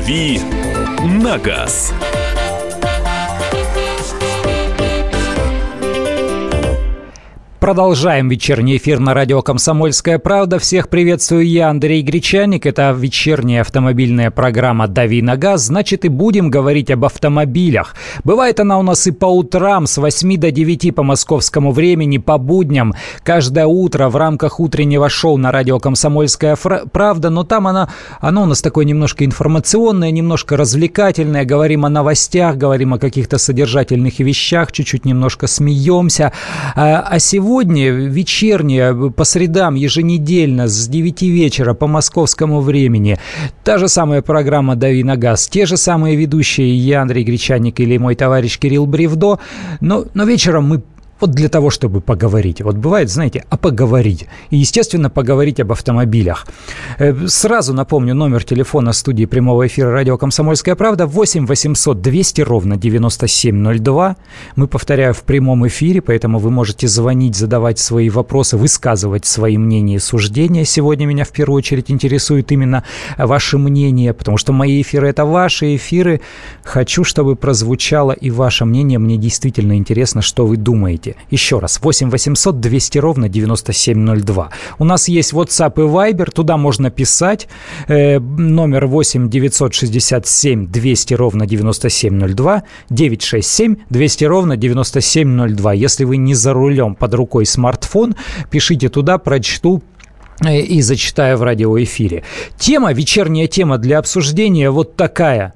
«Дави на газ». Продолжаем вечерний эфир на радио «Комсомольская правда». Всех приветствую я, Андрей Гречаник. Это вечерняя автомобильная программа «Дави на газ». Значит, и будем говорить об автомобилях. Бывает она у нас и по утрам с 8 до 9 по московскому времени, по будням. Каждое утро в рамках утреннего шоу на радио «Комсомольская правда». Но там она, она у нас такое немножко информационное, немножко развлекательное. Говорим о новостях, говорим о каких-то содержательных вещах, чуть-чуть немножко смеемся. А, а сегодня сегодня вечерняя, по средам, еженедельно с 9 вечера по московскому времени. Та же самая программа «Дави на газ», те же самые ведущие я, Андрей Гречаник или мой товарищ Кирилл Бревдо. Но, но вечером мы вот для того, чтобы поговорить. Вот бывает, знаете, а поговорить. И, естественно, поговорить об автомобилях. Э, сразу напомню номер телефона студии прямого эфира радио «Комсомольская правда» 8 800 200 ровно 9702. Мы, повторяю, в прямом эфире, поэтому вы можете звонить, задавать свои вопросы, высказывать свои мнения и суждения. Сегодня меня в первую очередь интересует именно ваше мнение, потому что мои эфиры – это ваши эфиры. Хочу, чтобы прозвучало и ваше мнение. Мне действительно интересно, что вы думаете звоните. Еще раз, 8 800 200 ровно 9702. У нас есть WhatsApp и Viber, туда можно писать. Э, номер 8 967 200 ровно 9702, 967 200 ровно 9702. Если вы не за рулем, под рукой смартфон, пишите туда, прочту, э, и зачитаю в радиоэфире. Тема, вечерняя тема для обсуждения вот такая.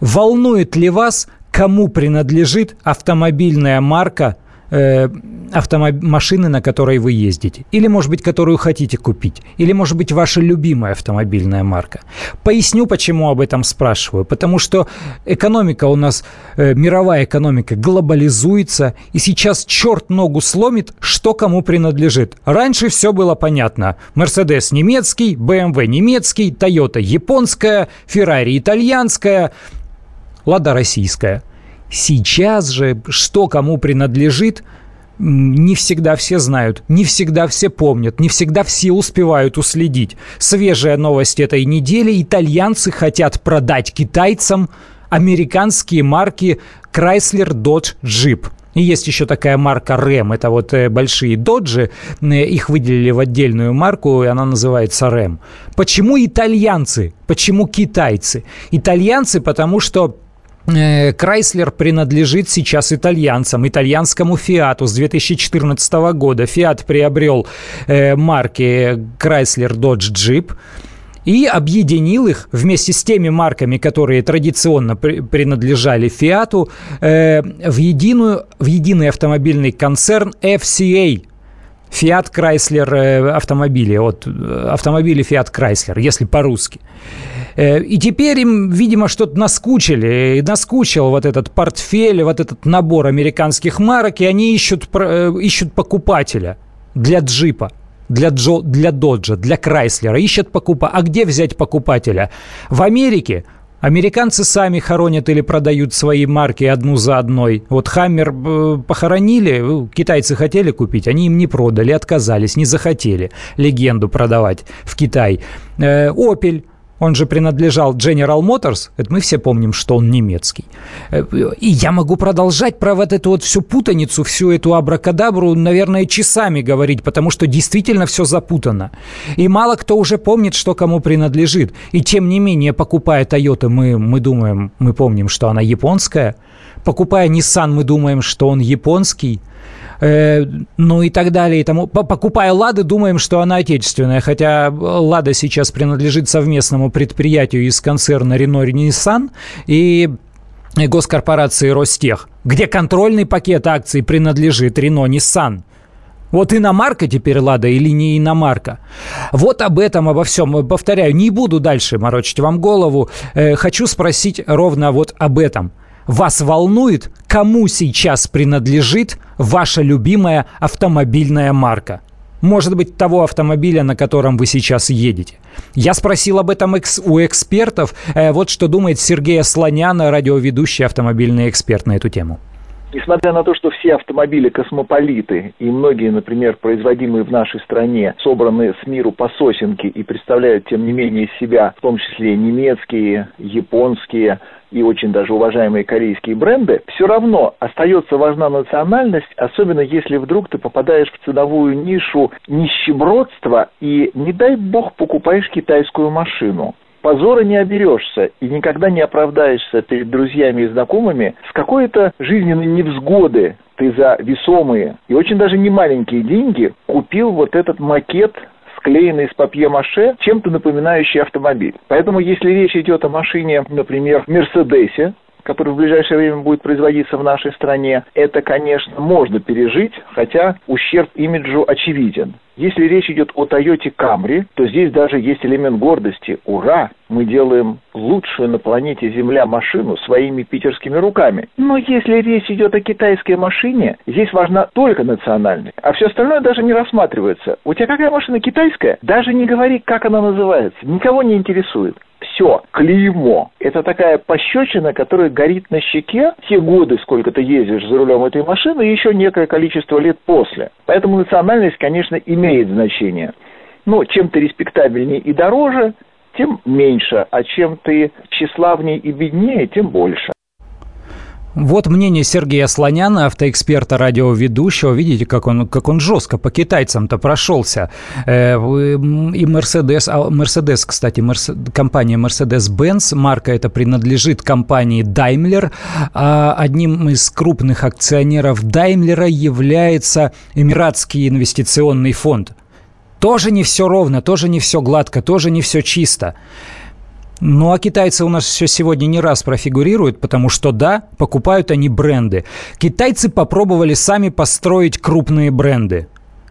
Волнует ли вас, кому принадлежит автомобильная марка э, автомоб... машины, на которой вы ездите. Или, может быть, которую хотите купить. Или, может быть, ваша любимая автомобильная марка. Поясню, почему об этом спрашиваю. Потому что экономика у нас, э, мировая экономика глобализуется. И сейчас черт ногу сломит, что кому принадлежит. Раньше все было понятно. Мерседес немецкий, BMW немецкий, Toyota японская, Ferrari итальянская, Лада российская – Сейчас же, что кому принадлежит, не всегда все знают, не всегда все помнят, не всегда все успевают уследить. Свежая новость этой недели. Итальянцы хотят продать китайцам американские марки Chrysler, Dodge, Jeep. И есть еще такая марка RAM, это вот э, большие доджи, э, их выделили в отдельную марку, и она называется RAM. Почему итальянцы? Почему китайцы? Итальянцы, потому что Крайслер принадлежит сейчас итальянцам, итальянскому Фиату с 2014 года. Фиат приобрел э, марки Chrysler Dodge Jeep и объединил их вместе с теми марками, которые традиционно при, принадлежали Фиату, э, в, единую, в единый автомобильный концерн FCA. Fiat Chrysler э, автомобили, вот э, автомобили Fiat Chrysler, если по-русски. Э, и теперь им, видимо, что-то наскучили. И наскучил вот этот портфель, вот этот набор американских марок, и они ищут, ищут покупателя для джипа для, Джо, для Доджа, для Крайслера, ищут покупа. А где взять покупателя? В Америке Американцы сами хоронят или продают свои марки одну за одной. Вот Хаммер э, похоронили, китайцы хотели купить, они им не продали, отказались, не захотели легенду продавать в Китай. Опель он же принадлежал General Motors, это мы все помним, что он немецкий. Э, и я могу продолжать про вот эту вот всю путаницу, всю эту абракадабру, наверное, часами говорить, потому что действительно все запутано. И мало кто уже помнит, что кому принадлежит. И тем не менее, покупая Toyota, мы, мы думаем, мы помним, что она японская. Покупая Nissan, мы думаем, что он японский – э, ну и так далее. И тому. Покупая «Лады», думаем, что она отечественная, хотя «Лада» сейчас принадлежит совместному предприятию из концерна «Рено Nissan и госкорпорации «Ростех», где контрольный пакет акций принадлежит «Рено Nissan». Вот иномарка теперь «Лада» или не иномарка? Вот об этом, обо всем. Повторяю, не буду дальше морочить вам голову. Э, хочу спросить ровно вот об этом. Вас волнует, кому сейчас принадлежит ваша любимая автомобильная марка? Может быть, того автомобиля, на котором вы сейчас едете. Я спросил об этом у экспертов. Э, вот что думает Сергей Слоняна, радиоведущий автомобильный эксперт на эту тему. Несмотря на то, что все автомобили космополиты и многие, например, производимые в нашей стране, собраны с миру по сосенке и представляют, тем не менее, себя, в том числе немецкие, японские, и очень даже уважаемые корейские бренды, все равно остается важна национальность, особенно если вдруг ты попадаешь в ценовую нишу нищебродства и, не дай бог, покупаешь китайскую машину. Позора не оберешься и никогда не оправдаешься перед друзьями и знакомыми с какой-то жизненной невзгоды. Ты за весомые и очень даже не маленькие деньги купил вот этот макет склеенный из папье-маше, чем-то напоминающий автомобиль. Поэтому, если речь идет о машине, например, Мерседесе, который в ближайшее время будет производиться в нашей стране, это, конечно, можно пережить, хотя ущерб имиджу очевиден. Если речь идет о Toyota Camry, то здесь даже есть элемент гордости. Ура! Мы делаем лучшую на планете Земля машину своими питерскими руками. Но если речь идет о китайской машине, здесь важна только национальность, а все остальное даже не рассматривается. У тебя какая машина китайская? Даже не говори, как она называется. Никого не интересует все, клеймо. Это такая пощечина, которая горит на щеке те годы, сколько ты ездишь за рулем этой машины, и еще некое количество лет после. Поэтому национальность, конечно, имеет значение. Но чем ты респектабельнее и дороже, тем меньше, а чем ты тщеславнее и беднее, тем больше. Вот мнение Сергея Слоняна, автоэксперта, радиоведущего. Видите, как он, как он жестко по китайцам-то прошелся. Э, и Mercedes, а Mercedes, кстати, компания Mercedes-Benz, марка эта принадлежит компании Daimler. А одним из крупных акционеров Daimler является Эмиратский инвестиционный фонд. Тоже не все ровно, тоже не все гладко, тоже не все чисто. Ну, а китайцы у нас все сегодня не раз профигурируют, потому что, да, покупают они бренды. Китайцы попробовали сами построить крупные бренды.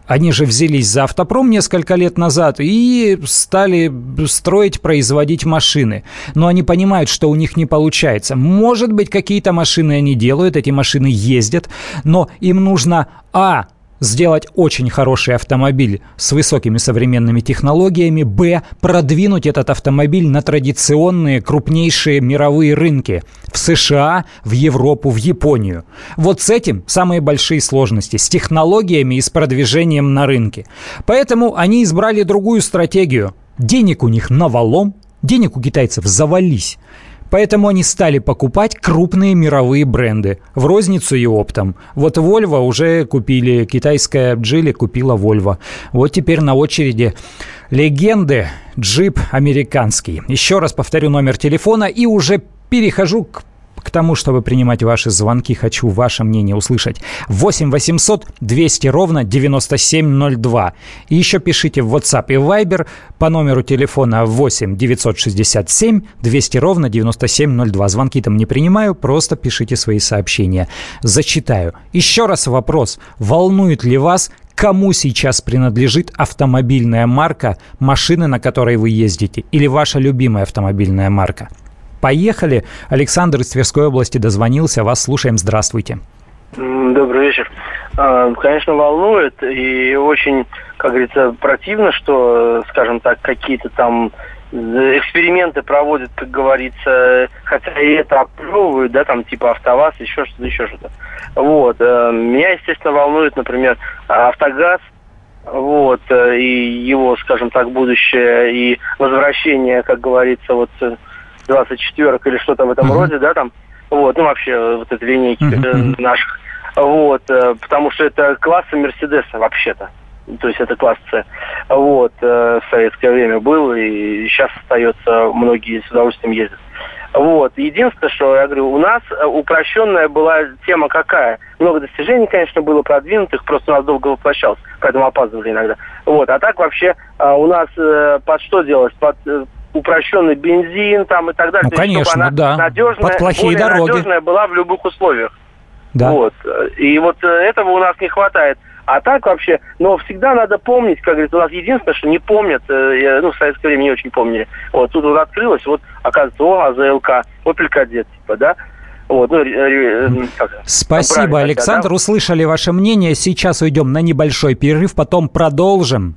Они же взялись за автопром несколько лет назад и стали строить, производить машины. Но они понимают, что у них не получается. Может быть, какие-то машины они делают, эти машины ездят, но им нужно, а, сделать очень хороший автомобиль с высокими современными технологиями, б, продвинуть этот автомобиль на традиционные крупнейшие мировые рынки в США, в Европу, в Японию. Вот с этим самые большие сложности, с технологиями и с продвижением на рынке. Поэтому они избрали другую стратегию. Денег у них навалом, денег у китайцев завались. Поэтому они стали покупать крупные мировые бренды в розницу и оптом. Вот Volvo уже купили, китайская Джили купила Volvo. Вот теперь на очереди легенды джип американский. Еще раз повторю номер телефона и уже перехожу к к тому, чтобы принимать ваши звонки, хочу ваше мнение услышать. 8 800 200 ровно 9702. И еще пишите в WhatsApp и Viber по номеру телефона 8 967 200 ровно 9702. Звонки там не принимаю, просто пишите свои сообщения. Зачитаю. Еще раз вопрос. Волнует ли вас, кому сейчас принадлежит автомобильная марка машины, на которой вы ездите, или ваша любимая автомобильная марка? Поехали. Александр из Тверской области дозвонился. Вас слушаем. Здравствуйте. Добрый вечер. А, конечно, волнует и очень, как говорится, противно, что, скажем так, какие-то там эксперименты проводят, как говорится, хотя и это оплевывают, да, там типа АвтоВАЗ, еще что-то, еще что-то. Вот. Э, меня, естественно, волнует, например, АвтоГАЗ, вот, э, и его, скажем так, будущее, и возвращение, как говорится, вот 24 или что-то в этом uh-huh. роде, да, там, вот, ну, вообще, вот этой линейки uh-huh. наших, вот, э, потому что это класса Мерседеса вообще-то, то есть это класс С, вот, э, в советское время был, и сейчас остается, многие с удовольствием ездят. Вот. Единственное, что я говорю, у нас упрощенная была тема какая? Много достижений, конечно, было продвинутых, просто у нас долго воплощалось, поэтому опаздывали иногда. Вот. А так вообще у нас под что делать? Под упрощенный бензин там и так далее. Ну, конечно, чтобы она да. Надежная, Под плохие дороги. надежная была в любых условиях. Да. Вот. И вот э, этого у нас не хватает. А так вообще, но всегда надо помнить, как говорится, у нас единственное, что не помнят, э, ну, в советское время не очень помнили. Вот, тут вот открылось, вот, оказывается, о, АЗЛК, Opel Kadett, типа, да? Вот, ну, э, как, Спасибо, Александр. Да? Услышали ваше мнение. Сейчас уйдем на небольшой перерыв, потом продолжим.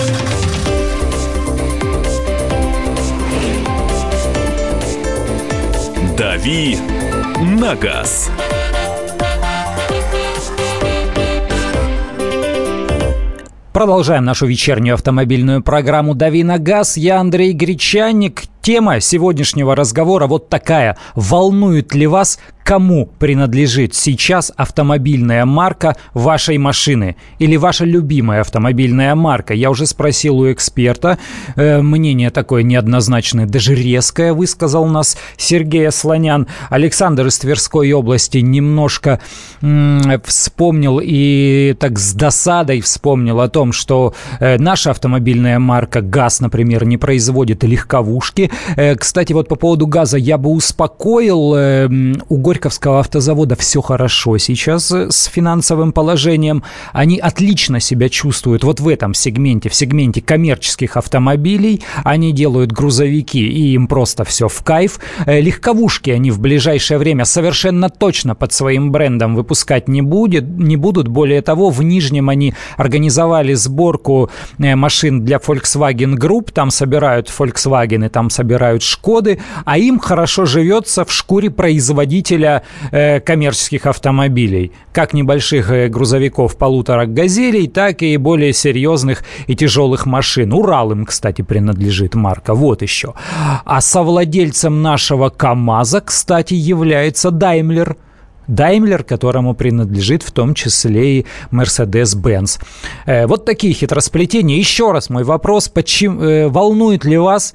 «Дави на газ». Продолжаем нашу вечернюю автомобильную программу «Дави на газ». Я Андрей Гречанник. Тема сегодняшнего разговора вот такая. Волнует ли вас, кому принадлежит сейчас автомобильная марка вашей машины? Или ваша любимая автомобильная марка? Я уже спросил у эксперта. Э, мнение такое неоднозначное, даже резкое, высказал нас Сергей Слонян. Александр из Тверской области немножко вспомнил и так с досадой вспомнил о том, что э, наша автомобильная марка ГАЗ, например, не производит легковушки, Э, кстати, вот по поводу газа я бы успокоил. Э, у Горьковского автозавода все хорошо сейчас э, с финансовым положением. Они отлично себя чувствуют вот в этом сегменте, в сегменте коммерческих автомобилей. Они делают грузовики, и им просто все в кайф. Легковушки они в ближайшее время совершенно точно под своим брендом выпускать не, будет, не будут. Более того, в Нижнем они организовали сборку машин для Volkswagen Group. Там собирают Volkswagen, и там собирают Шкоды, а им хорошо живется в шкуре производителя э, коммерческих автомобилей, как небольших э, грузовиков полуторок «Газелей», так и более серьезных и тяжелых машин. Урал им, кстати, принадлежит марка, вот еще. А совладельцем нашего КАМАЗа, кстати, является Даймлер – Даймлер, которому принадлежит в том числе и Mercedes-Benz. Э, вот такие хитросплетения. Еще раз мой вопрос, почему, э, волнует ли вас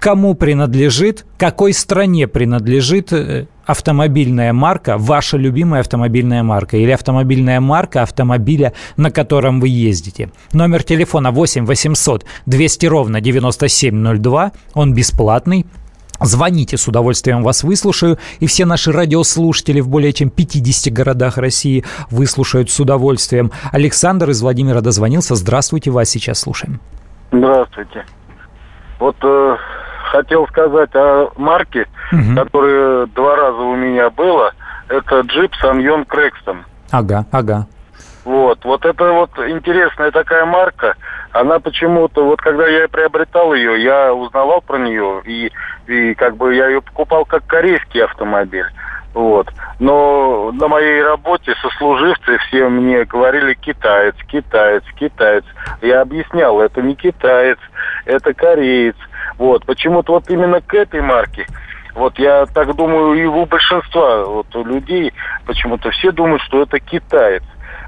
кому принадлежит, какой стране принадлежит э, автомобильная марка, ваша любимая автомобильная марка или автомобильная марка автомобиля, на котором вы ездите. Номер телефона 8 800 200 ровно 9702, он бесплатный. Звоните, с удовольствием вас выслушаю. И все наши радиослушатели в более чем 50 городах России выслушают с удовольствием. Александр из Владимира дозвонился. Здравствуйте, вас сейчас слушаем. Здравствуйте. Вот э, хотел сказать о марке, угу. которая два раза у меня было. Это джип Саньон Крэкстон. Ага, ага. Вот, вот это вот интересная такая марка. Она почему-то, вот когда я приобретал ее, я узнавал про нее, и, и как бы я ее покупал как корейский автомобиль. Вот. Но на моей работе сослуживцы все мне говорили китаец, китаец, китаец. Я объяснял, это не китаец, это кореец. Вот. Почему-то вот именно к этой марке вот я так думаю, и у большинства вот, людей почему-то все думают, что это китаец.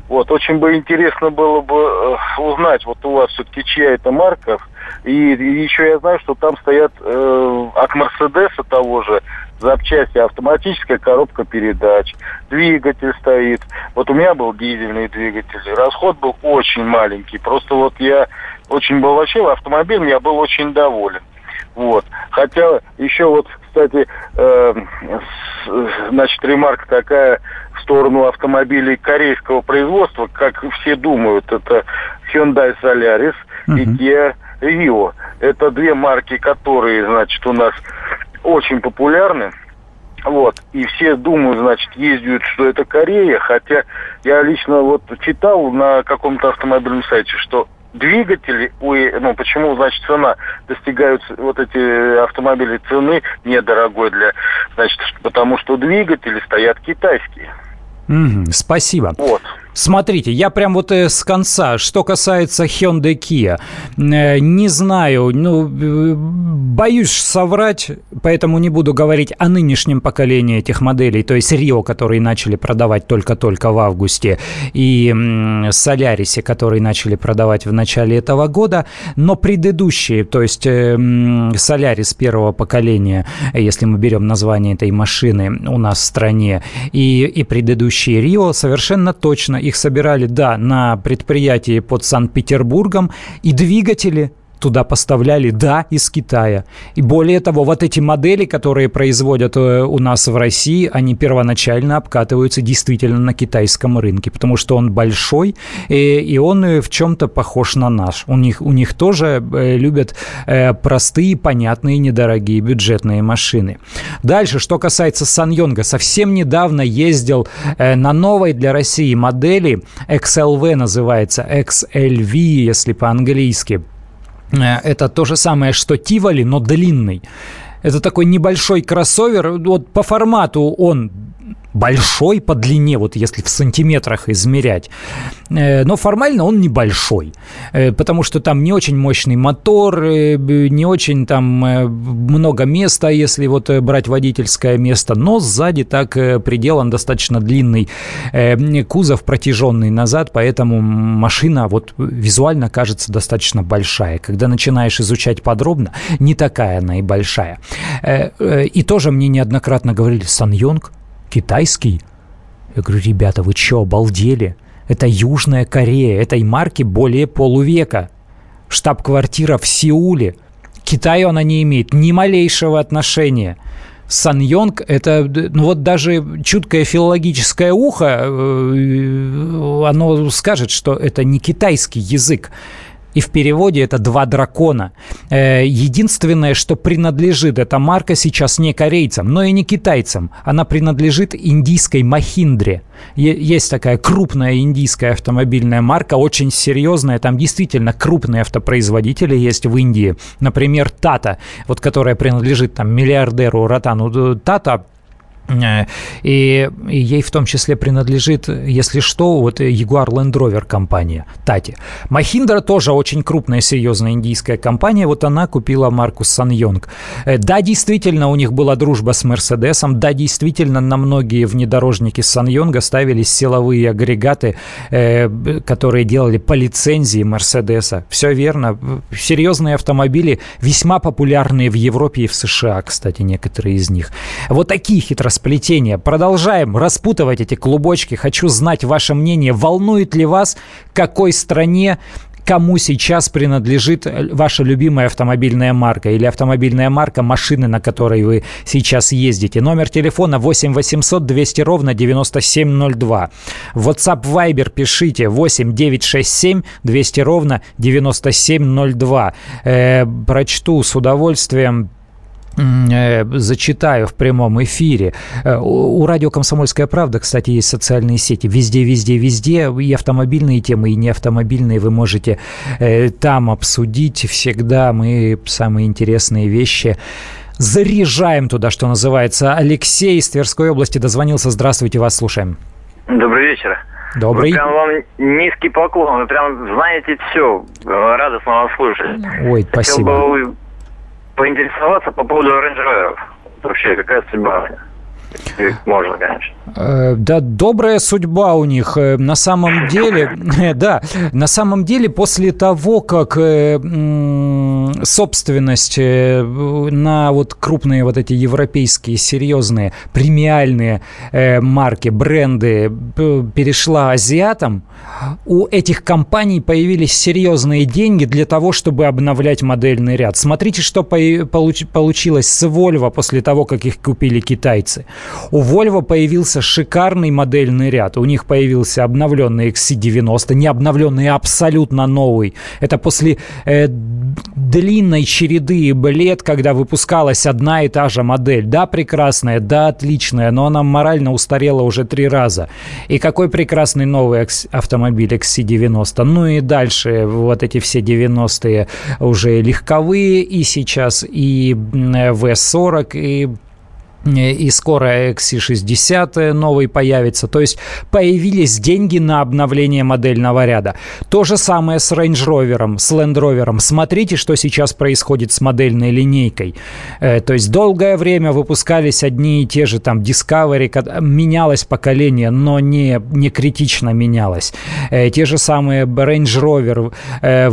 Вот, очень бы интересно было бы э, узнать, вот у вас все-таки чья это марка. И, и еще я знаю, что там стоят э, от Мерседеса того же запчасти, автоматическая коробка передач, двигатель стоит. Вот у меня был дизельный двигатель, расход был очень маленький. Просто вот я очень был вообще автомобилем, я был очень доволен. Вот. Хотя еще вот, кстати, э, с, значит, ремарка такая в сторону автомобилей корейского производства, как все думают, это Hyundai Solaris uh-huh. и Kia Rio. Это две марки, которые, значит, у нас очень популярны. Вот. И все думают, значит, ездят, что это Корея, хотя я лично вот читал на каком-то автомобильном сайте, что двигатели, ну почему, значит, цена достигают вот эти автомобили цены недорогой для, значит, потому что двигатели стоят китайские. Mm-hmm, спасибо. Вот. Смотрите, я прям вот э, с конца, что касается Hyundai Kia, э, не знаю, ну, э, боюсь соврать, поэтому не буду говорить о нынешнем поколении этих моделей, то есть Rio, которые начали продавать только-только в августе, и Солярисе, которые начали продавать в начале этого года, но предыдущие, то есть Солярис первого поколения, если мы берем название этой машины у нас в стране, и, и предыдущие Rio, совершенно точно их собирали, да, на предприятии под Санкт-Петербургом, и двигатели туда поставляли, да, из Китая. И более того, вот эти модели, которые производят э, у нас в России, они первоначально обкатываются действительно на китайском рынке, потому что он большой, и, и он э, в чем-то похож на наш. У них, у них тоже э, любят простые, понятные, недорогие бюджетные машины. Дальше, что касается Саньонга, совсем недавно ездил на новой для России модели, XLV называется, XLV, если по-английски – это то же самое, что Тивали, но длинный. Это такой небольшой кроссовер. Вот по формату он большой по длине, вот если в сантиметрах измерять. Э, но формально он небольшой, э, потому что там не очень мощный мотор, э, не очень там много места, если вот брать водительское место, но сзади так приделан достаточно длинный кузов, протяженный назад, поэтому машина вот визуально кажется достаточно большая. Когда начинаешь изучать подробно, не такая она и большая. И тоже мне неоднократно говорили, Сан Йонг, Китайский? Я говорю, ребята, вы что, обалдели? Это Южная Корея, этой марки более полувека. Штаб-квартира в Сеуле. К Китаю она не имеет ни малейшего отношения. Сан Йонг – это, ну вот даже чуткое филологическое ухо, э, оно скажет, что это не китайский язык и в переводе это «два дракона». Э, единственное, что принадлежит эта марка сейчас не корейцам, но и не китайцам. Она принадлежит индийской Махиндре. Есть такая крупная индийская автомобильная марка, очень серьезная. Там действительно крупные автопроизводители есть в Индии. Например, Тата, вот которая принадлежит там миллиардеру Ратану Тата, Э, и, и ей в том числе принадлежит, если что, вот Jaguar Land Rover компания, Тати. Mahindra тоже очень крупная, серьезная индийская компания. Вот она купила марку Саньонг. Э, да, действительно, у них была дружба с Мерседесом. Да, действительно, на многие внедорожники Саньонга ставились силовые агрегаты, э, которые делали по лицензии Мерседеса. Все верно. Серьезные автомобили, весьма популярные в Европе и в США, кстати, некоторые из них. Вот такие хитросплетения сплетения. Продолжаем распутывать эти клубочки. Хочу знать ваше мнение. Волнует ли вас, какой стране кому сейчас принадлежит ваша любимая автомобильная марка или автомобильная марка машины, на которой вы сейчас ездите. Номер телефона 8 800 200 ровно 9702. WhatsApp Viber пишите 8 967 200 ровно 9702. Э, прочту с удовольствием Э, зачитаю в прямом эфире. Э, у радио «Комсомольская правда», кстати, есть социальные сети. Везде, везде, везде. И автомобильные темы, и неавтомобильные вы можете э, там обсудить. Всегда мы самые интересные вещи заряжаем туда, что называется. Алексей из Тверской области дозвонился. Здравствуйте, вас слушаем. Добрый вечер. Добрый. Вы прям вам низкий поклон. Вы прям знаете все. Радостно вас слушать. Ой, спасибо. Хотел бы поинтересоваться по поводу Range Rover. Вообще, какая судьба? Можно, конечно. Э, да, добрая судьба у них. Э, на самом деле, да, на самом деле после того, как э, собственность на вот крупные вот эти европейские серьезные премиальные марки, бренды перешла азиатам, у этих компаний появились серьезные деньги для того, чтобы обновлять модельный ряд. Смотрите, что получилось с Volvo после того, как их купили китайцы. У Volvo появился шикарный модельный ряд. У них появился обновленный XC90, не обновленный, а абсолютно новый. Это после э, длинной череды лет, когда выпускалась одна и та же модель. Да, прекрасная, да, отличная, но она морально устарела уже три раза. И какой прекрасный новый автомобиль XC90. Ну и дальше вот эти все 90-е уже легковые и сейчас и V40, и и скоро XC60 новый появится. То есть появились деньги на обновление модельного ряда. То же самое с Range Rover, с Land Rover. Смотрите, что сейчас происходит с модельной линейкой. Э, то есть долгое время выпускались одни и те же там Discovery, менялось поколение, но не, не критично менялось. Э, те же самые Range Rover э,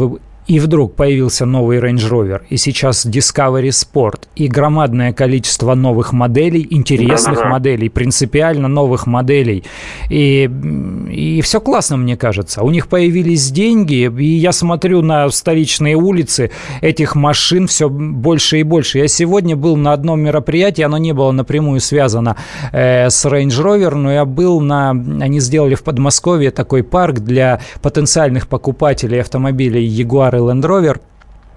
И вдруг появился новый Range Rover, и сейчас Discovery Sport, и громадное количество новых моделей, интересных Да-да-да. моделей, принципиально новых моделей. И, и все классно, мне кажется. У них появились деньги, и я смотрю на столичные улицы этих машин все больше и больше. Я сегодня был на одном мероприятии, оно не было напрямую связано э, с Range Rover, но я был на... Они сделали в Подмосковье такой парк для потенциальных покупателей автомобилей Jaguar Land Rover Э,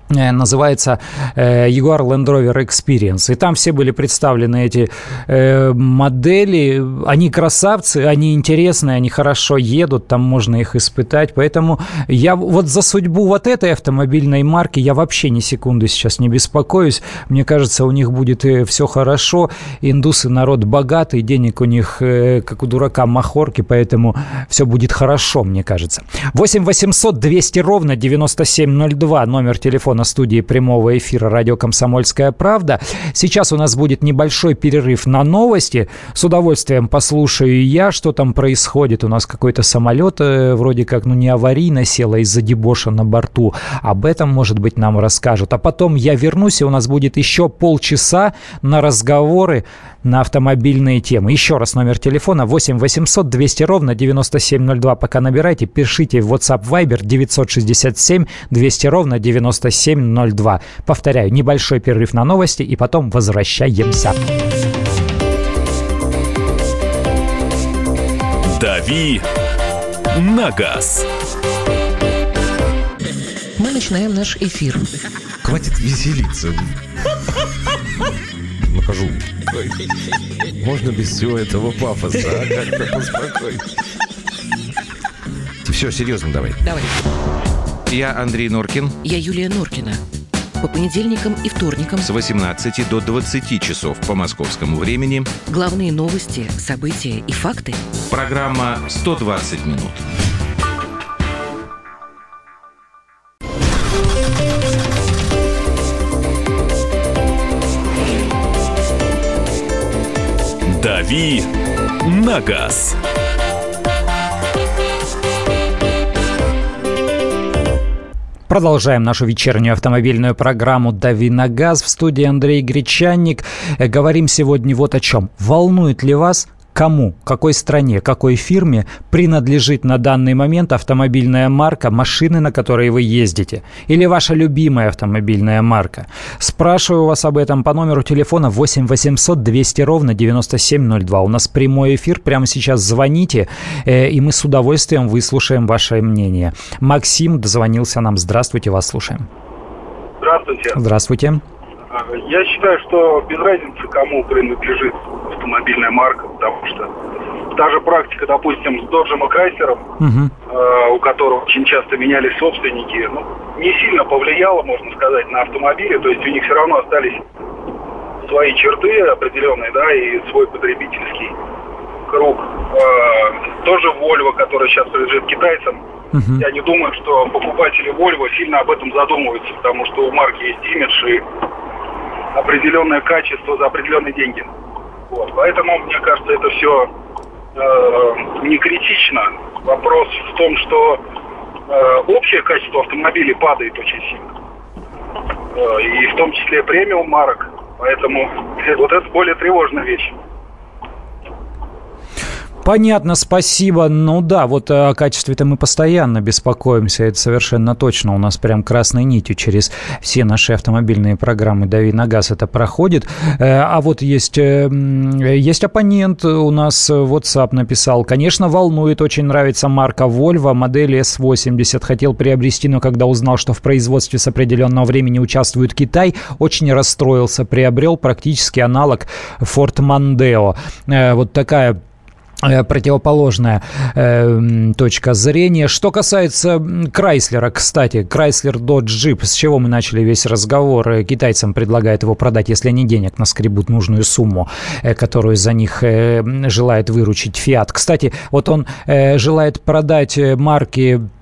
называется э, Jaguar Land Rover Experience. И там все были представлены эти э, модели. Они красавцы, они интересные, они хорошо едут, там можно их испытать. Поэтому я вот за судьбу вот этой автомобильной марки я вообще ни секунды сейчас не беспокоюсь. Мне кажется, у них будет все хорошо. Индусы народ богатый, денег у них, как у дурака, махорки, поэтому все будет хорошо, мне кажется. 8 800 200 ровно 9702, номер телефона на студии прямого эфира радио «Комсомольская правда». Сейчас у нас будет небольшой перерыв на новости. С удовольствием послушаю я, что там происходит. У нас какой-то самолет э, вроде как, ну, не аварийно сел, а из-за дебоша на борту. Об этом, может быть, нам расскажут. А потом я вернусь, и у нас будет еще полчаса на разговоры на автомобильные темы. Еще раз номер телефона 8 800 200 ровно 9702. Пока набирайте, пишите в WhatsApp Viber 967 200 ровно 9702. Повторяю, небольшой перерыв на новости и потом возвращаемся. «Дави на газ». Мы начинаем наш эфир. Хватит веселиться нахожу. Можно без всего этого пафоса, а? Как-то поспокойнее. Все, серьезно давай. Давай. Я Андрей Норкин. Я Юлия Норкина. По понедельникам и вторникам с 18 до 20 часов по московскому времени. Главные новости, события и факты. Программа «120 минут». «Дави на газ». Продолжаем нашу вечернюю автомобильную программу «Дави на газ» в студии Андрей Гречанник. Э, говорим сегодня вот о чем. Волнует ли вас кому, какой стране, какой фирме принадлежит на данный момент автомобильная марка машины, на которой вы ездите, или ваша любимая автомобильная марка. Спрашиваю вас об этом по номеру телефона 8 800 200 ровно 9702. У нас прямой эфир, прямо сейчас звоните, э, и мы с удовольствием выслушаем ваше мнение. Максим дозвонился нам. Здравствуйте, вас слушаем. Здравствуйте. Здравствуйте. Я считаю, что без разницы, кому принадлежит автомобильная марка, потому что та же практика, допустим, с Доджем и Крайслером, угу. э, у которого очень часто менялись собственники, ну, не сильно повлияло, можно сказать, на автомобили, то есть у них все равно остались свои черты определенные, да, и свой потребительский круг. Э, тоже Volvo, который сейчас принадлежит китайцам, uh я не думаю, что покупатели Volvo сильно об этом задумываются, потому что у марки есть имидж и определенное качество за определенные деньги. Вот. Поэтому, мне кажется, это все э, не критично. Вопрос в том, что э, общее качество автомобилей падает очень сильно. Э, и в том числе премиум марок. Поэтому вот это более тревожная вещь. Понятно, спасибо. Ну да, вот о качестве-то мы постоянно беспокоимся, это совершенно точно. У нас прям красной нитью через все наши автомобильные программы «Дави на газ» это проходит. Э, а вот есть, э, есть оппонент у нас WhatsApp написал. Конечно, волнует, очень нравится марка Volvo, модель S80. Хотел приобрести, но когда узнал, что в производстве с определенного времени участвует Китай, очень расстроился. Приобрел практически аналог Ford Mondeo. Э, вот такая Э, противоположная э, точка зрения. Что касается Крайслера, кстати, Крайслер Dodge Jeep, с чего мы начали весь разговор, э, китайцам предлагают его продать, если они денег наскребут нужную сумму, э, которую за них э, желает выручить Fiat. Кстати, вот он э, желает продать марки Э,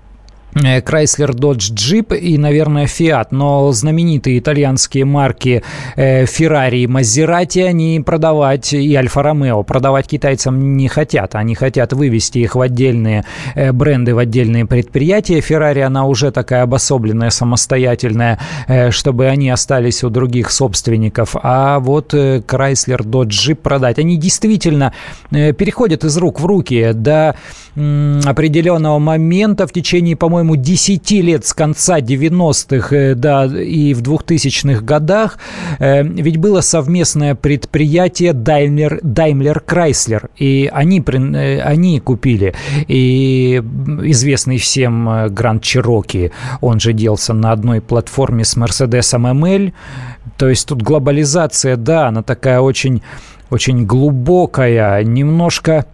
Chrysler, Dodge, Jeep и, наверное, Fiat. Но знаменитые итальянские марки э, Ferrari и Maserati они продавать, и Альфа Ромео продавать китайцам не хотят. Они хотят вывести их в отдельные э, бренды, в отдельные предприятия. Ferrari, она уже такая обособленная, самостоятельная, чтобы они остались у других собственников. А вот Chrysler, Dodge, Jeep продать. Они действительно переходят из рук в руки до определенного момента в течение, по-моему, 10 лет с конца 90-х э, да, и в 2000-х годах. Э, ведь было совместное предприятие Daimler, Daimler Chrysler, и они, э, они купили. И известный всем Grand Cherokee, он же делался на одной платформе с Mercedes ML, то есть тут глобализация, да, она такая очень очень глубокая, немножко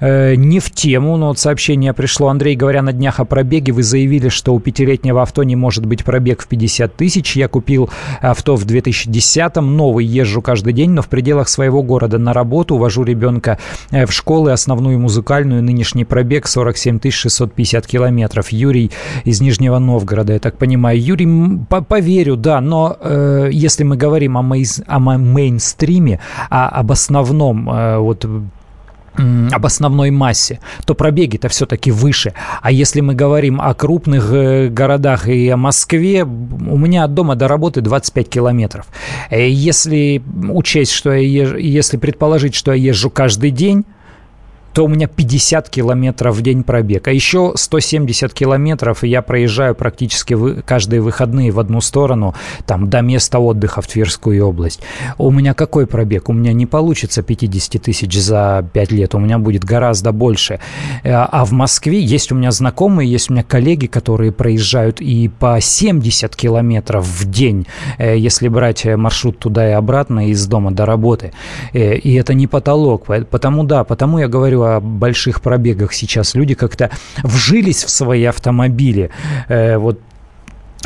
Э, не в тему, но вот сообщение пришло. Андрей, говоря на днях о пробеге, вы заявили, что у пятилетнего авто не может быть пробег в 50 тысяч. Я купил авто в 2010-м, новый, езжу каждый день, но в пределах своего города на работу, увожу ребенка э, в школы, основную музыкальную, нынешний пробег 47 650 километров. Юрий из Нижнего Новгорода, я так понимаю. Юрий, по поверю, да, но э, если мы говорим о, мейз, о мейнстриме, а об основном э, вот об основной массе, то пробеги-то все-таки выше. А если мы говорим о крупных э, городах и о Москве, у меня от дома до работы 25 километров. Э, если учесть, что я езжу, если предположить, что я езжу каждый день, то у меня 50 километров в день пробег. А еще 170 километров, я проезжаю практически каждые выходные в одну сторону, там, до места отдыха в Тверскую область. У меня какой пробег? У меня не получится 50 тысяч за 5 лет, у меня будет гораздо больше. Э, а в Москве есть у меня знакомые, есть у меня коллеги, которые проезжают и по 70 километров в день, э, если брать маршрут туда и обратно, из дома до работы. Э, и это не потолок. Потому да, потому я говорю о больших пробегах сейчас. Люди как-то вжились в свои автомобили. Э, вот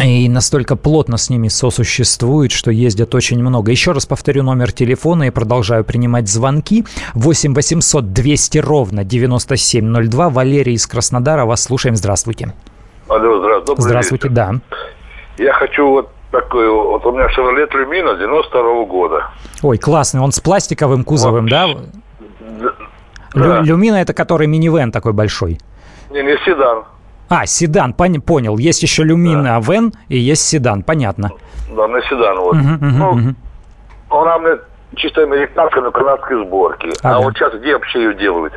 и настолько плотно с ними сосуществуют, что ездят очень много. Еще раз повторю номер телефона и продолжаю принимать звонки. 8 800 200 ровно 9702. Валерий из Краснодара. Вас слушаем. Здравствуйте. Алло, здравствуйте. Здравствуйте, вечер. да. Я хочу вот такой, вот у меня Chevrolet Lumina 92 -го года. Ой, классный. Он с пластиковым кузовом, вот. да? Да. Люмина это который минивэн такой большой. Не, не седан. А, седан, пон- понял. Есть еще люмина да. вен и есть седан, понятно. Да, на седан вот. Угу, угу, ну, угу. Она мне чисто американская, но канадской сборки. Ага. А вот сейчас где вообще ее делают?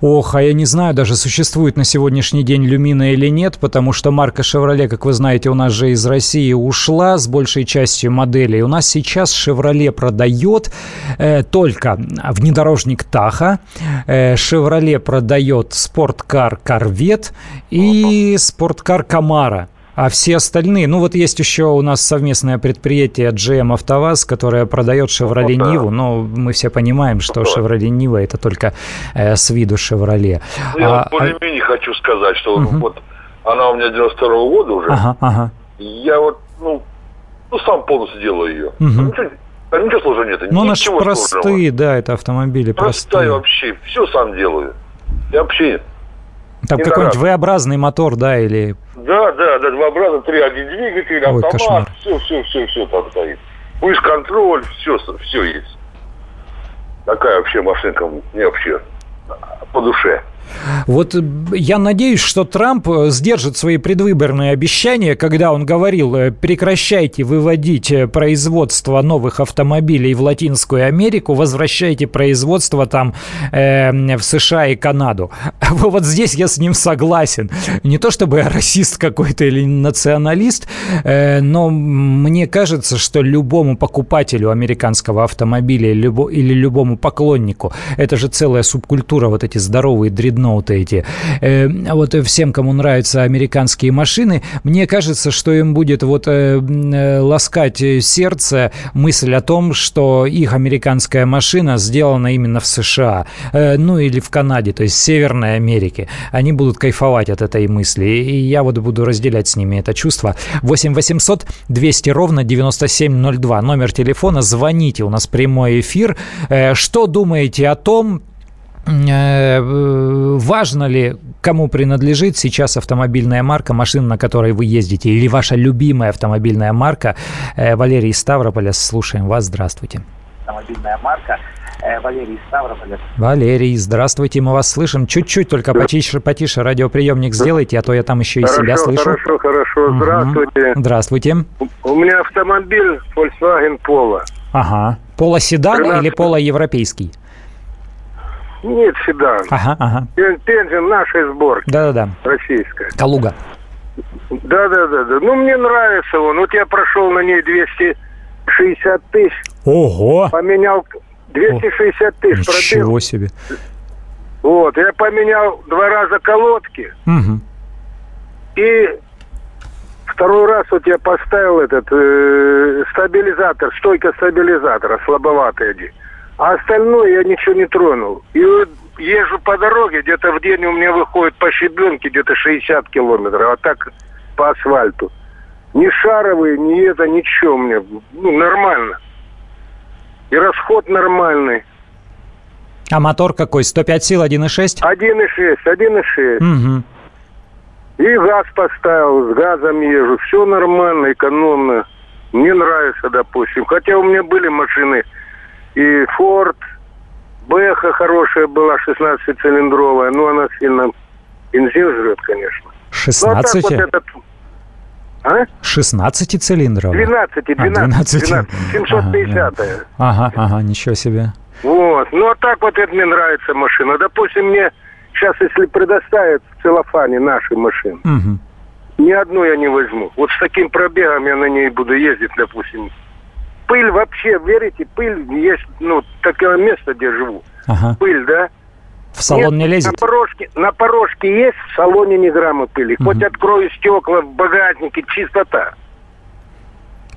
Ох, а я не знаю, даже существует на сегодняшний день люмина или нет, потому что марка Chevrolet, как вы знаете, у нас же из России ушла с большей частью моделей. У нас сейчас Chevrolet продает э, только внедорожник Таха, э, Chevrolet продает спорткар Corvette и спорткар Camaro. А все остальные, ну вот есть еще у нас совместное предприятие GM АвтоВАЗ, которое продает Chevrolet ну, Ниву, но мы все понимаем, что Chevrolet Нива это только э, с виду Chevrolet. Ну, я а, более-менее а... хочу сказать, что угу. вот она у меня 92 -го года уже. Ага, ага. Я вот, ну, ну, сам полностью делаю ее. Угу. Ничего, там ничего сложного нет. Ну, же простые, сложного. да, это автомобили простые. Простая вообще, все сам делаю. Я вообще там какой-нибудь V-образный мотор, да, или... Да, да, да, V-образный, 3.1 двигатель, Ой, автомат, кошмар. все, все, все, все там стоит. Пусть контроль, все, все есть. Такая вообще машинка мне вообще по душе. Вот э, я надеюсь, что Трамп э, сдержит свои предвыборные обещания, когда он говорил, э, прекращайте выводить производство новых автомобилей в Латинскую Америку, возвращайте производство там э, в США и Канаду. Вот здесь я с ним согласен. Не то чтобы я расист какой-то или националист, э, но мне кажется, что любому покупателю американского автомобиля или любому поклоннику, это же целая субкультура, вот эти здоровые дредноуты, дредноуты эти. Э, вот всем, кому нравятся американские машины, мне кажется, что им будет вот э, э, ласкать сердце мысль о том, что их американская машина сделана именно в США, ну или в Канаде, то есть в Северной Америке. Они будут кайфовать от этой мысли, и я вот буду разделять с ними это чувство. 8 800 200 ровно 9702, номер телефона, звоните, у нас прямой эфир. Что думаете о том, Э, важно ли, кому принадлежит сейчас автомобильная марка, машина, на которой вы ездите, или ваша любимая автомобильная марка? Э, Валерий из Ставрополя, слушаем вас. Здравствуйте. Автомобильная марка. Э, Валерий из Ставрополя. Валерий, здравствуйте, мы вас слышим. Чуть-чуть только потише, потише радиоприемник сделайте, а то я там еще и хорошо, себя слышу. Хорошо, хорошо. Здравствуйте. Угу. Здравствуйте. У меня автомобиль Volkswagen Polo. Ага. Поло седан 13... или поло европейский? Нет, седан. Ага, ага. Бензин нашей сборки. Да-да-да. Российская. Калуга. Да-да-да. да. Ну, мне нравится он. Вот я прошел на ней 260 тысяч. Ого! Поменял 260 тысяч пробил. Ничего себе. Вот, я поменял два раза колодки. Угу. И второй раз вот я поставил этот э, стабилизатор, стойка стабилизатора, слабоватый один. А остальное я ничего не тронул. И вот езжу по дороге, где-то в день у меня выходит по щебенке где-то 60 километров, а так по асфальту. Ни шаровые, ни это, ничего мне. Ну, нормально. И расход нормальный. А мотор какой? 105 сил, 1,6? 1,6, 1,6. Угу. И газ поставил, с газом езжу. Все нормально, экономно. Мне нравится, допустим. Хотя у меня были машины и Форд, Бэха хорошая была, 16-цилиндровая, но она сильно бензин жрет, конечно. 16? Ну, а вот этот... А? 16 цилиндров? 12, 12, а, 12. 12 750 ага, ага, ага, ничего себе. Вот, ну а так вот это мне нравится машина. Допустим, мне сейчас, если предоставят в целлофане наши машины, угу. ни одну я не возьму. Вот с таким пробегом я на ней буду ездить, допустим, пыль вообще, верите, пыль есть, ну, такое место, где живу. Ага. Пыль, да? В салон Нет, не лезет? На порожке, на порожке есть, в салоне ни грамма пыли. Угу. Хоть открою стекла в багажнике, чистота.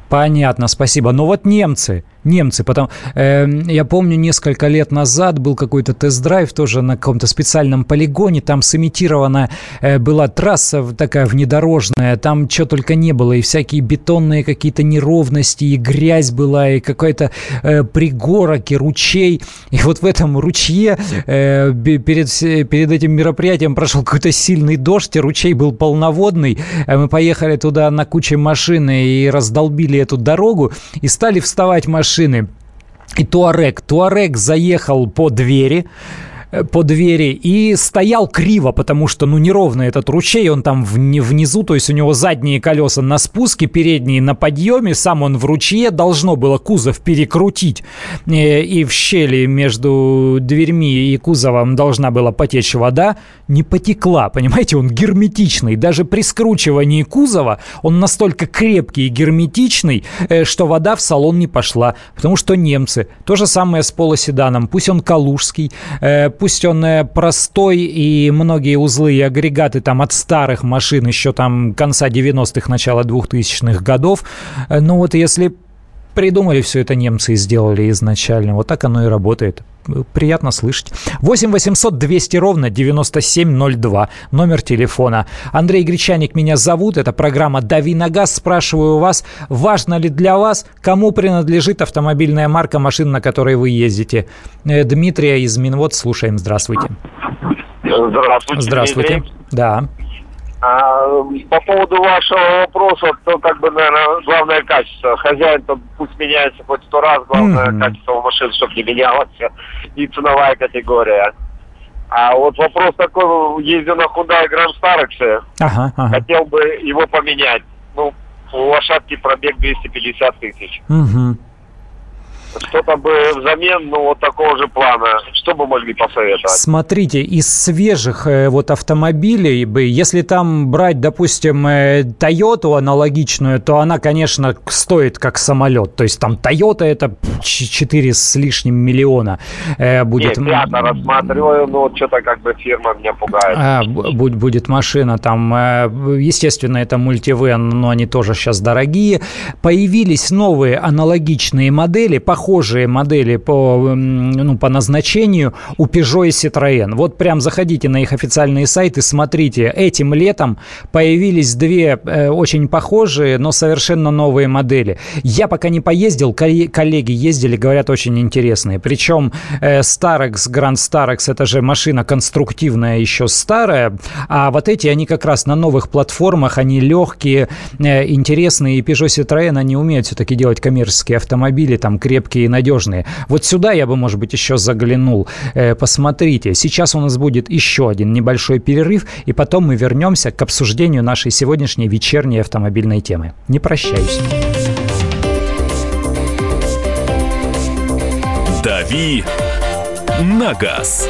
Понятно, спасибо. Но вот немцы, немцы. Потом, э, я помню, несколько лет назад был какой-то тест-драйв тоже на каком-то специальном полигоне. Там сымитирована э, была трасса такая внедорожная. Там что только не было. И всякие бетонные какие-то неровности, и грязь была, и какой-то э, пригорок, и ручей. И вот в этом ручье э, перед, перед этим мероприятием прошел какой-то сильный дождь, и ручей был полноводный. Э, мы поехали туда на куче машины и раздолбили эту дорогу, и стали вставать машины машины. И Туарек. Туарек заехал по двери, по двери и стоял криво, потому что, ну, неровно этот ручей, он там внизу, то есть у него задние колеса на спуске, передние на подъеме, сам он в ручье, должно было кузов перекрутить, э, и в щели между дверьми и кузовом должна была потечь вода, не потекла, понимаете, он герметичный, даже при скручивании кузова он настолько крепкий и герметичный, э, что вода в салон не пошла, потому что немцы, то же самое с полоседаном, пусть он калужский, пусть он простой, и многие узлы и агрегаты там от старых машин еще там конца 90-х, начала 2000-х годов, ну вот если придумали все это немцы и сделали изначально. Вот так оно и работает. Приятно слышать. 8 800 200 ровно 9702. Номер телефона. Андрей Гречаник меня зовут. Это программа «Дави на газ». Спрашиваю вас, важно ли для вас, кому принадлежит автомобильная марка машин, на которой вы ездите. Э, Дмитрия из Минвод слушаем. Здравствуйте. Здравствуйте. Здравствуйте. Дмитрий. Да. А, по поводу вашего вопроса, то как бы, наверное, главное качество. Хозяин то пусть меняется хоть сто раз, главное mm-hmm. качество у машин, чтобы не менялось. И ценовая категория. А вот вопрос такой, ездил на Hyundai Grand Starex, ага, ага. хотел бы его поменять. Ну, у лошадки пробег 250 тысяч. Угу что-то бы взамен, ну, вот такого же плана, что бы могли посоветовать? Смотрите, из свежих э, вот автомобилей бы, если там брать, допустим, э, Toyota аналогичную, то она, конечно, стоит как самолет. То есть там Toyota это 4 с лишним миллиона э, будет. Нет, я рассматриваю, но что-то как бы фирма меня пугает. А, будет, будет машина там, э, естественно, это мультивен, но они тоже сейчас дорогие. Появились новые аналогичные модели, похожие похожие модели по, ну, по назначению у Peugeot и Citroën. Вот прям заходите на их официальные сайты, смотрите. Этим летом появились две э, очень похожие, но совершенно новые модели. Я пока не поездил, коллеги ездили, говорят, очень интересные. Причем э, Starex, Grand Starex, это же машина конструктивная, еще старая, а вот эти, они как раз на новых платформах, они легкие, э, интересные, и Peugeot Citroën, они умеют все-таки делать коммерческие автомобили, там, крепкие и надежные. Вот сюда я бы, может быть, еще заглянул. Э, посмотрите, сейчас у нас будет еще один небольшой перерыв, и потом мы вернемся к обсуждению нашей сегодняшней вечерней автомобильной темы. Не прощаюсь. «Дави на газ».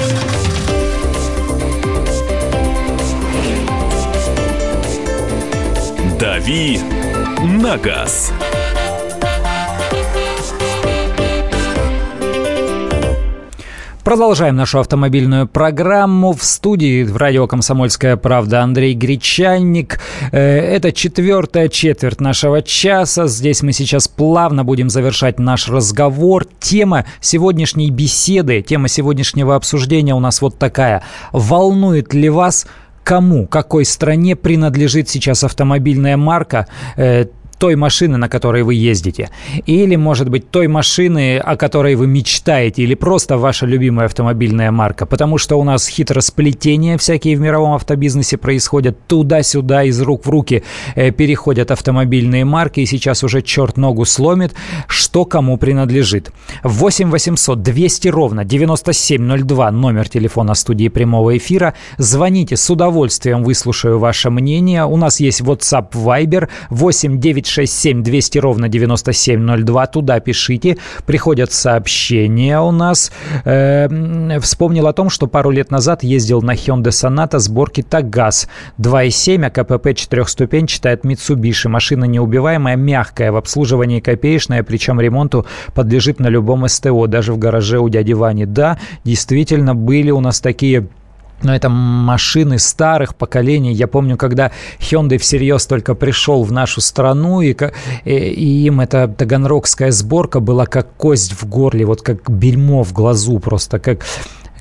«Дави на газ». Продолжаем нашу автомобильную программу. В студии в радио «Комсомольская правда» Андрей Гречанник. Э, это четвертая четверть нашего часа. Здесь мы сейчас плавно будем завершать наш разговор. Тема сегодняшней беседы, тема сегодняшнего обсуждения у нас вот такая. Волнует ли вас кому, какой стране принадлежит сейчас автомобильная марка, э, той машины, на которой вы ездите. Или, может быть, той машины, о которой вы мечтаете, или просто ваша любимая автомобильная марка. Потому что у нас хитросплетения всякие в мировом автобизнесе происходят. Туда-сюда, из рук в руки э, переходят автомобильные марки. И сейчас уже черт ногу сломит, что кому принадлежит. 8 800 200 ровно 9702 номер телефона студии прямого эфира. Звоните, с удовольствием выслушаю ваше мнение. У нас есть WhatsApp Viber 8 9 967 200 ровно 9702. Туда пишите. Приходят сообщения у нас. Э, вспомнил о том, что пару лет назад ездил на Hyundai Sonata сборки Тагаз 2.7, а КПП 4 читает Mitsubishi. Машина неубиваемая, мягкая, в обслуживании копеечная, причем ремонту подлежит на любом СТО, даже в гараже у дяди Вани. Да, действительно, были у нас такие но это машины старых поколений. Я помню, когда Hyundai всерьез только пришел в нашу страну, и, и им эта таганрогская сборка была как кость в горле, вот как бельмо в глазу просто, как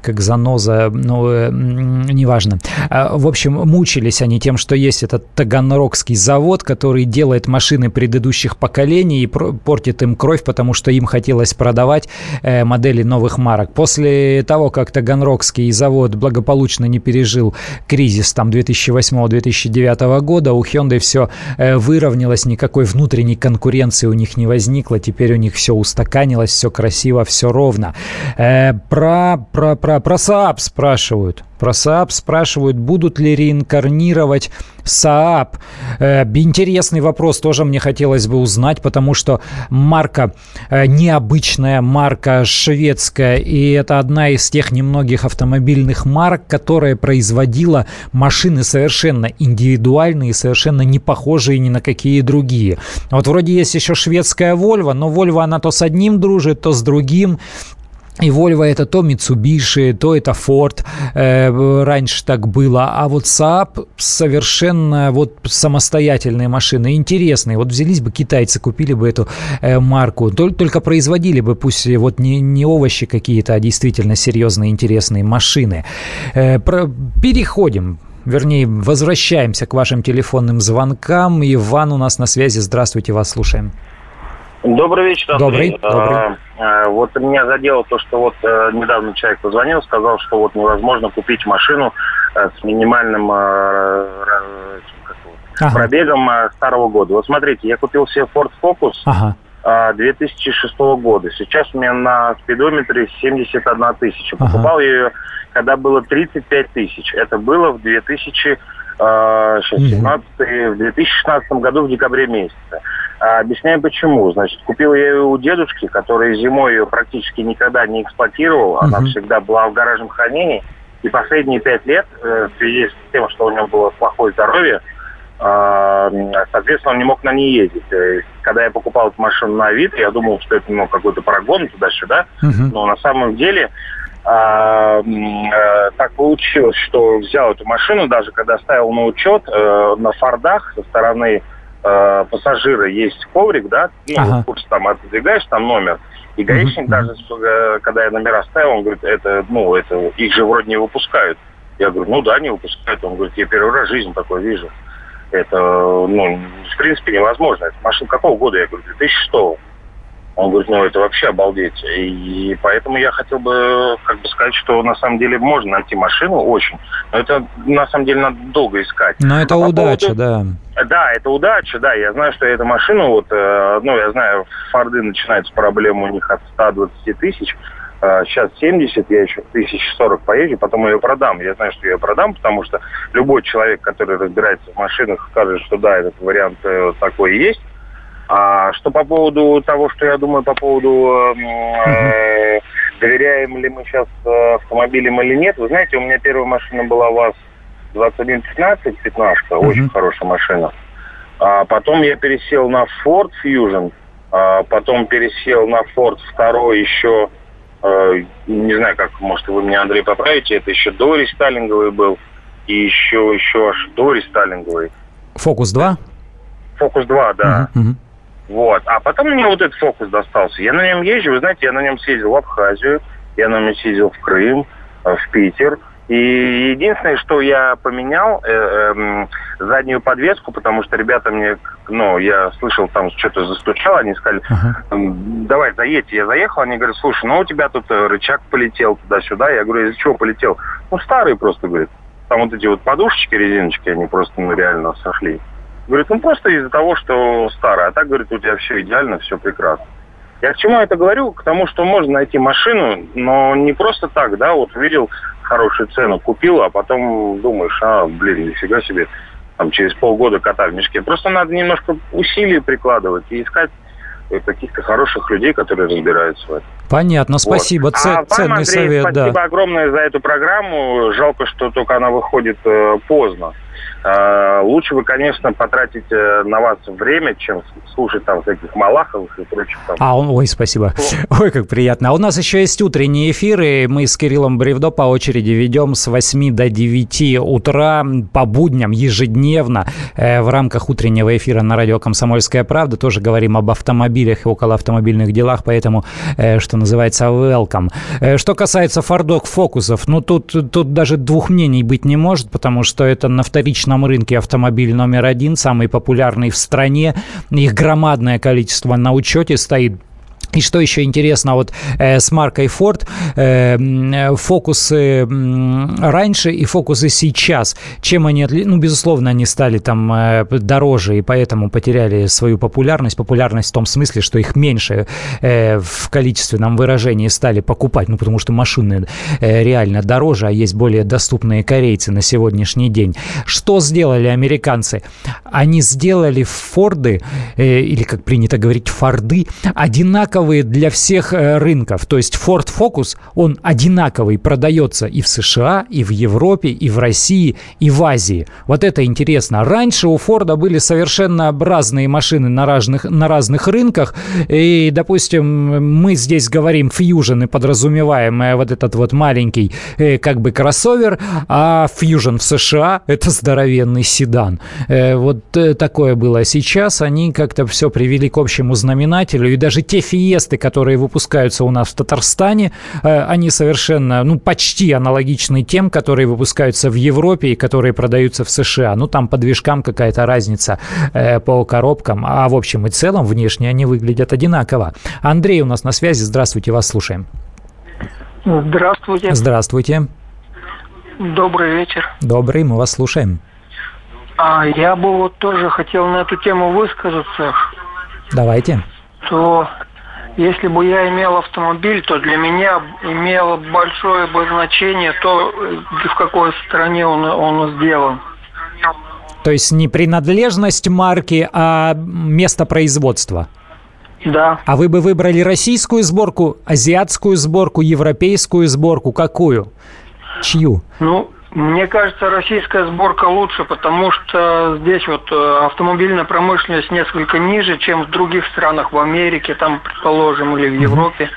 как заноза, ну, неважно. А, в общем, мучились они тем, что есть этот Таганрогский завод, который делает машины предыдущих поколений и портит им кровь, потому что им хотелось продавать э, модели новых марок. После того, как Таганрогский завод благополучно не пережил кризис там 2008-2009 года, у Hyundai все э, выровнялось, никакой внутренней конкуренции у них не возникло, теперь у них все устаканилось, все красиво, все ровно. Про, про, про про, про Saab спрашивают. Про Saab спрашивают, будут ли реинкарнировать Saab. Э, интересный вопрос тоже мне хотелось бы узнать, потому что марка э, необычная, марка шведская, и это одна из тех немногих автомобильных марок, которая производила машины совершенно индивидуальные, совершенно не похожие ни на какие другие. Вот вроде есть еще шведская Volvo, но Volvo она то с одним дружит, то с другим. И Volvo это то Mitsubishi, то это Ford, э, раньше так было. А вот Saab совершенно вот самостоятельные машины, интересные. Вот взялись бы китайцы, купили бы эту э, марку, только, только производили бы, пусть вот не, не овощи какие-то, а действительно серьезные интересные машины. Э, про, переходим вернее, возвращаемся к вашим телефонным звонкам. Иван у нас на связи. Здравствуйте, вас слушаем. Добрый вечер, Андрей. Добрый, добрый. А, а, вот меня задело то, что вот а, недавно человек позвонил, сказал, что вот невозможно купить машину а, с минимальным а, ага. пробегом а, старого года. Вот смотрите, я купил себе Ford Focus ага. а, 2006 года. Сейчас у меня на спидометре 71 тысяча. Ага. Покупал я ее, когда было 35 тысяч. Это было в 2000 сейчас, 17, в 2016 году в декабре месяце. А, объясняю почему. Значит, купил я ее у дедушки, который зимой ее практически никогда не эксплуатировал. Она uh-huh. всегда была в гаражном хранении. И последние пять лет, э, в связи с тем, что у него было плохое здоровье, а, соответственно, он не мог на ней ездить. Когда я покупал эту машину на вид, я думал, что это ну, какой-то прогон туда-сюда. Uh-huh. Но на самом деле а, а, так получилось, что взял эту машину, даже когда ставил на учет, э, на фордах со стороны э, пассажира есть коврик, да, ну, ага. курс там отодвигаешь, там номер. И гаишник uh-huh. даже, э, когда я номера ставил, он говорит, это, ну, это, их же вроде не выпускают. Я говорю, ну да, не выпускают. Он говорит, я первый раз в жизни такое вижу. Это, ну, в принципе, невозможно. Это машина какого года? Я говорю, 2006 он говорит, ну это вообще обалдеть. И поэтому я хотел бы как бы сказать, что на самом деле можно найти машину очень. Но это на самом деле надо долго искать. Но это а удача, поводу... да. Да, это удача, да. Я знаю, что эта машина, вот, э, ну, я знаю, Форды начинаются проблемы у них от 120 тысяч. Сейчас э, 70, я еще тысяч 40 поезжу, потом ее продам. Я знаю, что я ее продам, потому что любой человек, который разбирается в машинах, скажет, что да, этот вариант э, такой есть. А что по поводу того, что я думаю по поводу э, доверяем ли мы сейчас э, автомобилям или нет, вы знаете, у меня первая машина была ВАЗ 2115, 15 uh-huh. очень хорошая машина. А потом я пересел на Ford Fusion, а потом пересел на Ford второй еще, э, не знаю, как, может, вы меня, Андрей, поправите, это еще до рестайлинговый был, и еще, еще аж до рестайлинговый. Фокус 2? Фокус 2, да. Uh-huh, uh-huh. Вот. А потом мне вот этот фокус достался. Я на нем езжу, вы знаете, я на нем съездил в Абхазию, я на нем съездил в Крым, э, в Питер. И единственное, что я поменял, э, э, заднюю подвеску, потому что ребята мне, ну, я слышал, там что-то застучало, они сказали, uh-huh. давай, заедьте. Я заехал, они говорят, слушай, ну, у тебя тут э, рычаг полетел туда-сюда. Я говорю, из-за чего полетел? Ну, старый просто, говорит. Там вот эти вот подушечки, резиночки, они просто, ну, реально сошли. Говорит, ну просто из-за того, что старая. А так, говорит, у тебя все идеально, все прекрасно. Я к чему это говорю? К тому, что можно найти машину, но не просто так, да, вот видел хорошую цену, купил, а потом думаешь, а, блин, нифига себе, там через полгода кота в мешке. Просто надо немножко усилий прикладывать и искать каких-то хороших людей, которые разбираются в этом. Понятно, спасибо. Вот. Ц- а ценный Андрей, совет, спасибо да. огромное за эту программу. Жалко, что только она выходит э, поздно. Э, лучше вы, конечно, потратите на вас время, чем слушать там всяких Малаховых и прочих там. А, ой, спасибо. Ой, как приятно. А у нас еще есть утренние эфиры. Мы с Кириллом Бревдо по очереди ведем с 8 до 9 утра по будням ежедневно э, в рамках утреннего эфира на радио «Комсомольская правда». Тоже говорим об автомобилях и около автомобильных делах, поэтому, э, что называется, welcome. Что касается фордок фокусов, ну тут, тут даже двух мнений быть не может, потому что это на вторичном отечественном рынке автомобиль номер один, самый популярный в стране. Их громадное количество на учете стоит и что еще интересно, вот э, с маркой Ford э, фокусы э, раньше и фокусы сейчас, чем они, ну, безусловно, они стали там э, дороже и поэтому потеряли свою популярность. Популярность в том смысле, что их меньше э, в количественном выражении стали покупать, ну, потому что машины э, реально дороже, а есть более доступные корейцы на сегодняшний день. Что сделали американцы? Они сделали Форды, э, или, как принято говорить, Форды, одинаково одинаковые для всех э, рынков. То есть Ford Focus, он одинаковый, продается и в США, и в Европе, и в России, и в Азии. Вот это интересно. Раньше у Форда были совершенно разные машины на разных, на разных рынках. И, допустим, мы здесь говорим Fusion и подразумеваем э, вот этот вот маленький э, как бы кроссовер, а Fusion в США – это здоровенный седан. Вот такое было. Сейчас они как-то все привели к общему знаменателю. И даже те фи фиесты, которые выпускаются у нас в Татарстане, э, они совершенно, ну, почти аналогичны тем, которые выпускаются в Европе и которые продаются в США. Ну, там по движкам какая-то разница э, по коробкам, а в общем и целом внешне они выглядят одинаково. Андрей у нас на связи. Здравствуйте, вас слушаем. Здравствуйте. Здравствуйте. Добрый вечер. Добрый, мы вас слушаем. А я бы вот тоже хотел на эту тему высказаться. Давайте. То если бы я имел автомобиль, то для меня имело большое бы значение то, в какой стране он, он сделан. То есть не принадлежность марки, а место производства. Да. А вы бы выбрали российскую сборку, азиатскую сборку, европейскую сборку? Какую? Чью? Ну, мне кажется, российская сборка лучше, потому что здесь вот э, автомобильная промышленность несколько ниже, чем в других странах, в Америке, там, предположим, или в Европе.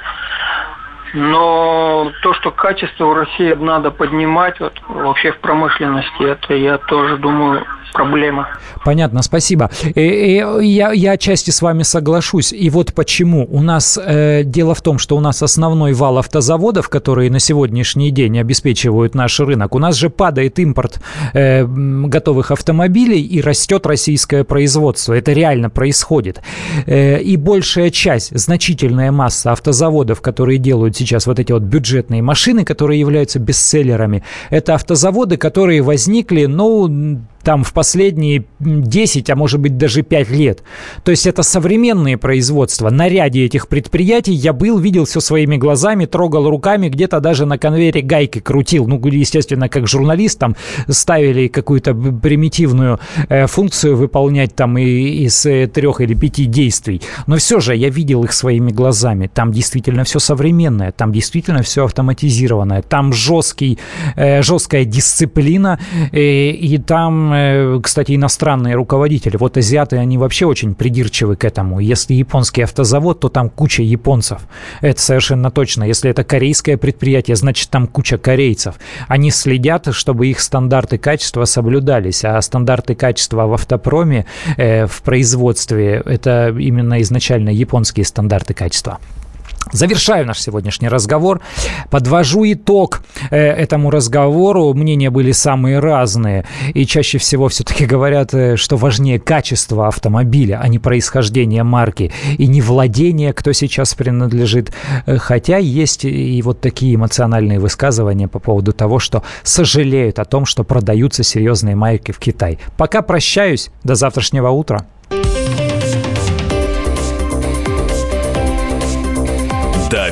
Но то, что качество в России надо поднимать, вот вообще в промышленности, это я тоже думаю проблема. Понятно, спасибо. И, и я, я отчасти с вами соглашусь. И вот почему. У нас э, дело в том, что у нас основной вал автозаводов, которые на сегодняшний день обеспечивают наш рынок, у нас же падает импорт э, готовых автомобилей и растет российское производство. Это реально происходит. Э, и большая часть, значительная масса автозаводов, которые делают сейчас вот эти вот бюджетные машины, которые являются бестселлерами, это автозаводы, которые возникли, ну, там в последние 10, а может быть даже 5 лет. То есть это современные производства. На ряде этих предприятий я был, видел все своими глазами, трогал руками, где-то даже на конвейере гайки крутил. Ну, естественно, как журналист там ставили какую-то примитивную э, функцию выполнять там и, из э, трех или пяти действий. Но все же я видел их своими глазами. Там действительно все современное, там действительно все автоматизированное, там жесткий, э, жесткая дисциплина, э, и там Э, кстати, иностранные руководители. Вот азиаты, они вообще очень придирчивы к этому. Если японский автозавод, то там куча японцев. Это совершенно точно. Если это корейское предприятие, значит, там куча корейцев. Они следят, чтобы их стандарты качества соблюдались. А стандарты качества в автопроме, э, в производстве, это именно изначально японские стандарты качества. Завершаю наш сегодняшний разговор. Подвожу итог э, этому разговору. Мнения были самые разные. И чаще всего все-таки говорят, э, что важнее качество автомобиля, а не происхождение марки. И не владение, кто сейчас принадлежит. Э, хотя есть и вот такие эмоциональные высказывания по поводу того, что сожалеют о том, что продаются серьезные марки в Китай. Пока прощаюсь. До завтрашнего утра.